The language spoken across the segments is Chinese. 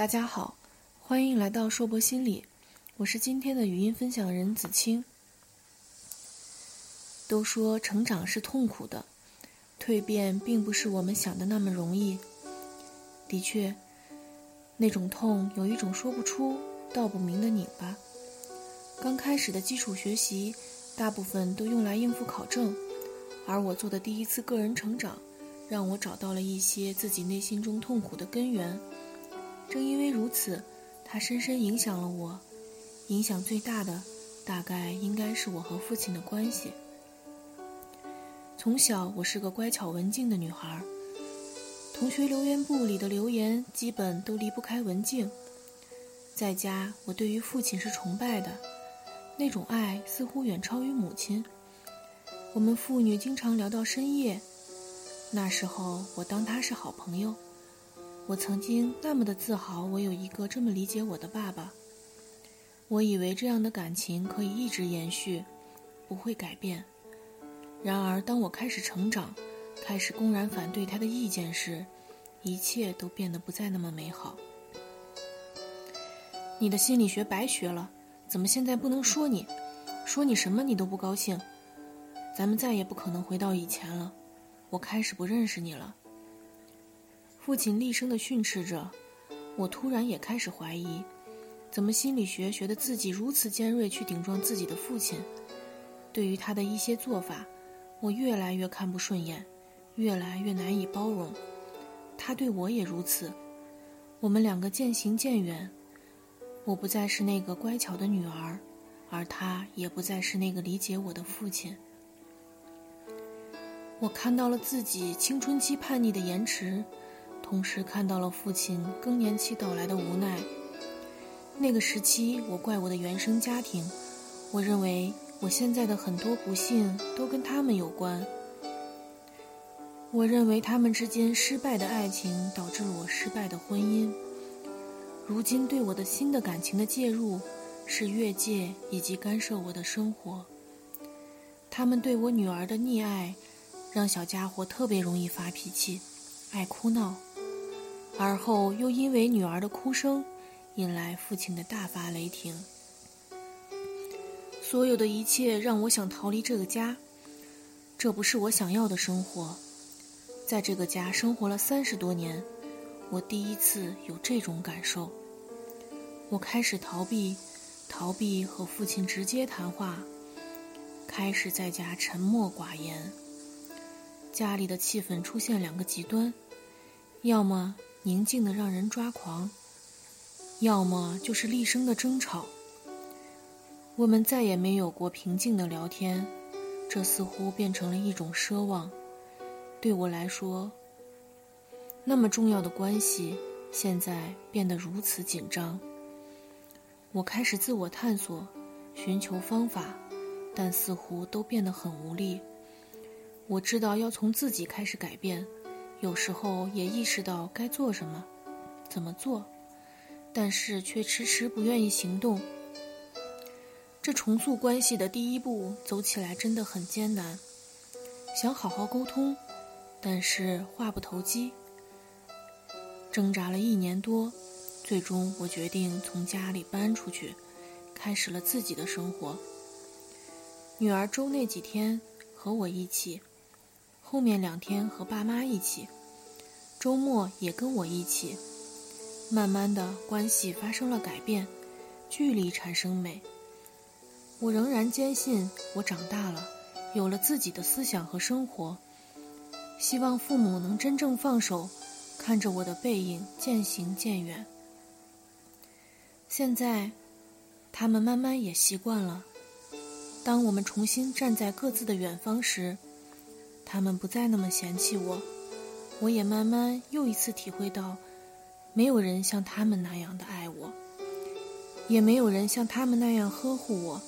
大家好，欢迎来到硕博心理，我是今天的语音分享人子清。都说成长是痛苦的，蜕变并不是我们想的那么容易。的确，那种痛有一种说不出、道不明的拧巴。刚开始的基础学习，大部分都用来应付考证，而我做的第一次个人成长，让我找到了一些自己内心中痛苦的根源。正因为如此，他深深影响了我。影响最大的，大概应该是我和父亲的关系。从小，我是个乖巧文静的女孩，同学留言簿里的留言基本都离不开文静。在家，我对于父亲是崇拜的，那种爱似乎远超于母亲。我们父女经常聊到深夜，那时候我当他是好朋友。我曾经那么的自豪，我有一个这么理解我的爸爸。我以为这样的感情可以一直延续，不会改变。然而，当我开始成长，开始公然反对他的意见时，一切都变得不再那么美好。你的心理学白学了，怎么现在不能说你？说你什么你都不高兴？咱们再也不可能回到以前了。我开始不认识你了。父亲厉声地训斥着，我突然也开始怀疑，怎么心理学学的自己如此尖锐，去顶撞自己的父亲？对于他的一些做法，我越来越看不顺眼，越来越难以包容。他对我也如此，我们两个渐行渐远。我不再是那个乖巧的女儿，而他也不再是那个理解我的父亲。我看到了自己青春期叛逆的延迟。同时看到了父亲更年期到来的无奈。那个时期，我怪我的原生家庭，我认为我现在的很多不幸都跟他们有关。我认为他们之间失败的爱情导致了我失败的婚姻。如今对我的新的感情的介入，是越界以及干涉我的生活。他们对我女儿的溺爱，让小家伙特别容易发脾气，爱哭闹。而后又因为女儿的哭声，引来父亲的大发雷霆。所有的一切让我想逃离这个家，这不是我想要的生活。在这个家生活了三十多年，我第一次有这种感受。我开始逃避，逃避和父亲直接谈话，开始在家沉默寡言。家里的气氛出现两个极端，要么。宁静的让人抓狂，要么就是厉声的争吵。我们再也没有过平静的聊天，这似乎变成了一种奢望。对我来说，那么重要的关系，现在变得如此紧张。我开始自我探索，寻求方法，但似乎都变得很无力。我知道要从自己开始改变。有时候也意识到该做什么，怎么做，但是却迟迟不愿意行动。这重塑关系的第一步走起来真的很艰难。想好好沟通，但是话不投机。挣扎了一年多，最终我决定从家里搬出去，开始了自己的生活。女儿周那几天和我一起。后面两天和爸妈一起，周末也跟我一起。慢慢的关系发生了改变，距离产生美。我仍然坚信我长大了，有了自己的思想和生活。希望父母能真正放手，看着我的背影渐行渐远。现在，他们慢慢也习惯了。当我们重新站在各自的远方时。他们不再那么嫌弃我，我也慢慢又一次体会到，没有人像他们那样的爱我，也没有人像他们那样呵护我。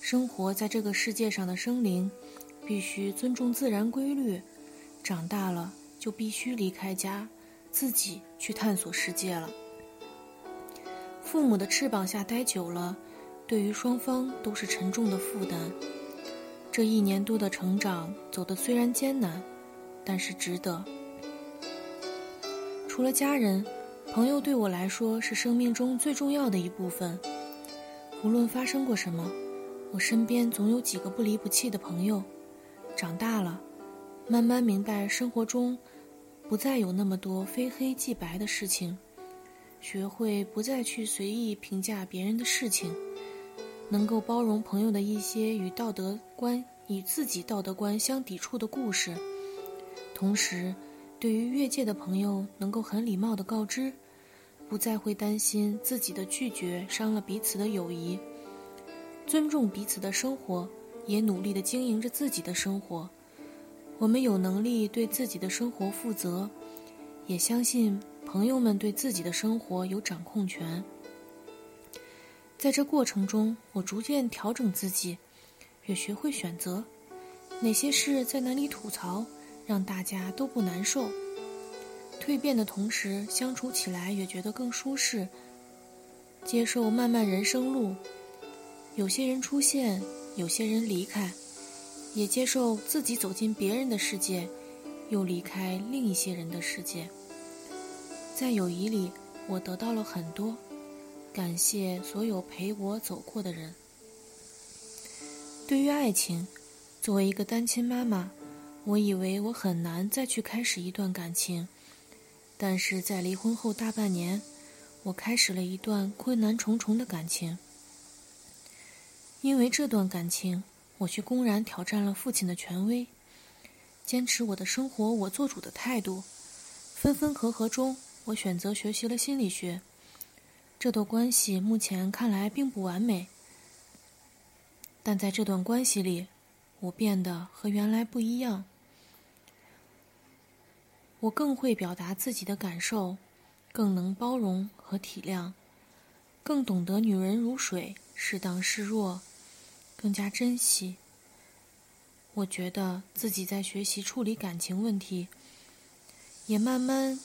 生活在这个世界上的生灵，必须尊重自然规律。长大了就必须离开家，自己去探索世界了。父母的翅膀下待久了，对于双方都是沉重的负担。这一年多的成长走得虽然艰难，但是值得。除了家人，朋友对我来说是生命中最重要的一部分。无论发生过什么，我身边总有几个不离不弃的朋友。长大了，慢慢明白生活中不再有那么多非黑即白的事情，学会不再去随意评价别人的事情，能够包容朋友的一些与道德观与自己道德观相抵触的故事，同时，对于越界的朋友，能够很礼貌地告知，不再会担心自己的拒绝伤了彼此的友谊，尊重彼此的生活。也努力地经营着自己的生活。我们有能力对自己的生活负责，也相信朋友们对自己的生活有掌控权。在这过程中，我逐渐调整自己，也学会选择哪些事在哪里吐槽，让大家都不难受。蜕变的同时，相处起来也觉得更舒适。接受漫漫人生路，有些人出现。有些人离开，也接受自己走进别人的世界，又离开另一些人的世界。在友谊里，我得到了很多，感谢所有陪我走过的人。对于爱情，作为一个单亲妈妈，我以为我很难再去开始一段感情，但是在离婚后大半年，我开始了一段困难重重的感情。因为这段感情，我去公然挑战了父亲的权威，坚持我的生活我做主的态度。分分合合中，我选择学习了心理学。这段关系目前看来并不完美，但在这段关系里，我变得和原来不一样。我更会表达自己的感受，更能包容和体谅，更懂得女人如水，适当示弱。更加珍惜。我觉得自己在学习处理感情问题，也慢慢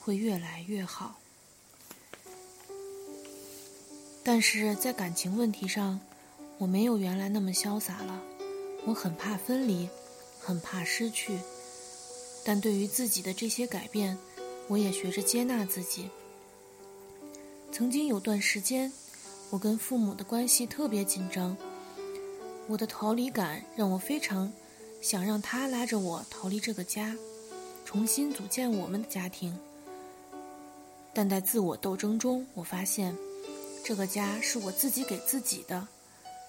会越来越好。但是在感情问题上，我没有原来那么潇洒了。我很怕分离，很怕失去。但对于自己的这些改变，我也学着接纳自己。曾经有段时间，我跟父母的关系特别紧张。我的逃离感让我非常想让他拉着我逃离这个家，重新组建我们的家庭。但在自我斗争中，我发现这个家是我自己给自己的，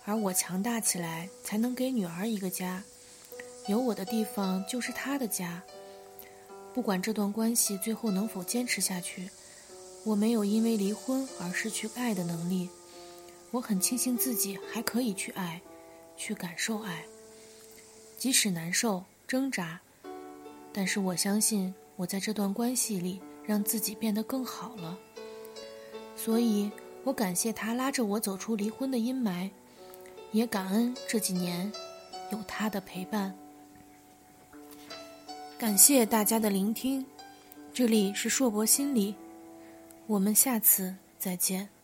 而我强大起来才能给女儿一个家。有我的地方就是她的家。不管这段关系最后能否坚持下去，我没有因为离婚而失去爱的能力。我很庆幸自己还可以去爱。去感受爱，即使难受、挣扎，但是我相信我在这段关系里让自己变得更好了。所以我感谢他拉着我走出离婚的阴霾，也感恩这几年有他的陪伴。感谢大家的聆听，这里是硕博心理，我们下次再见。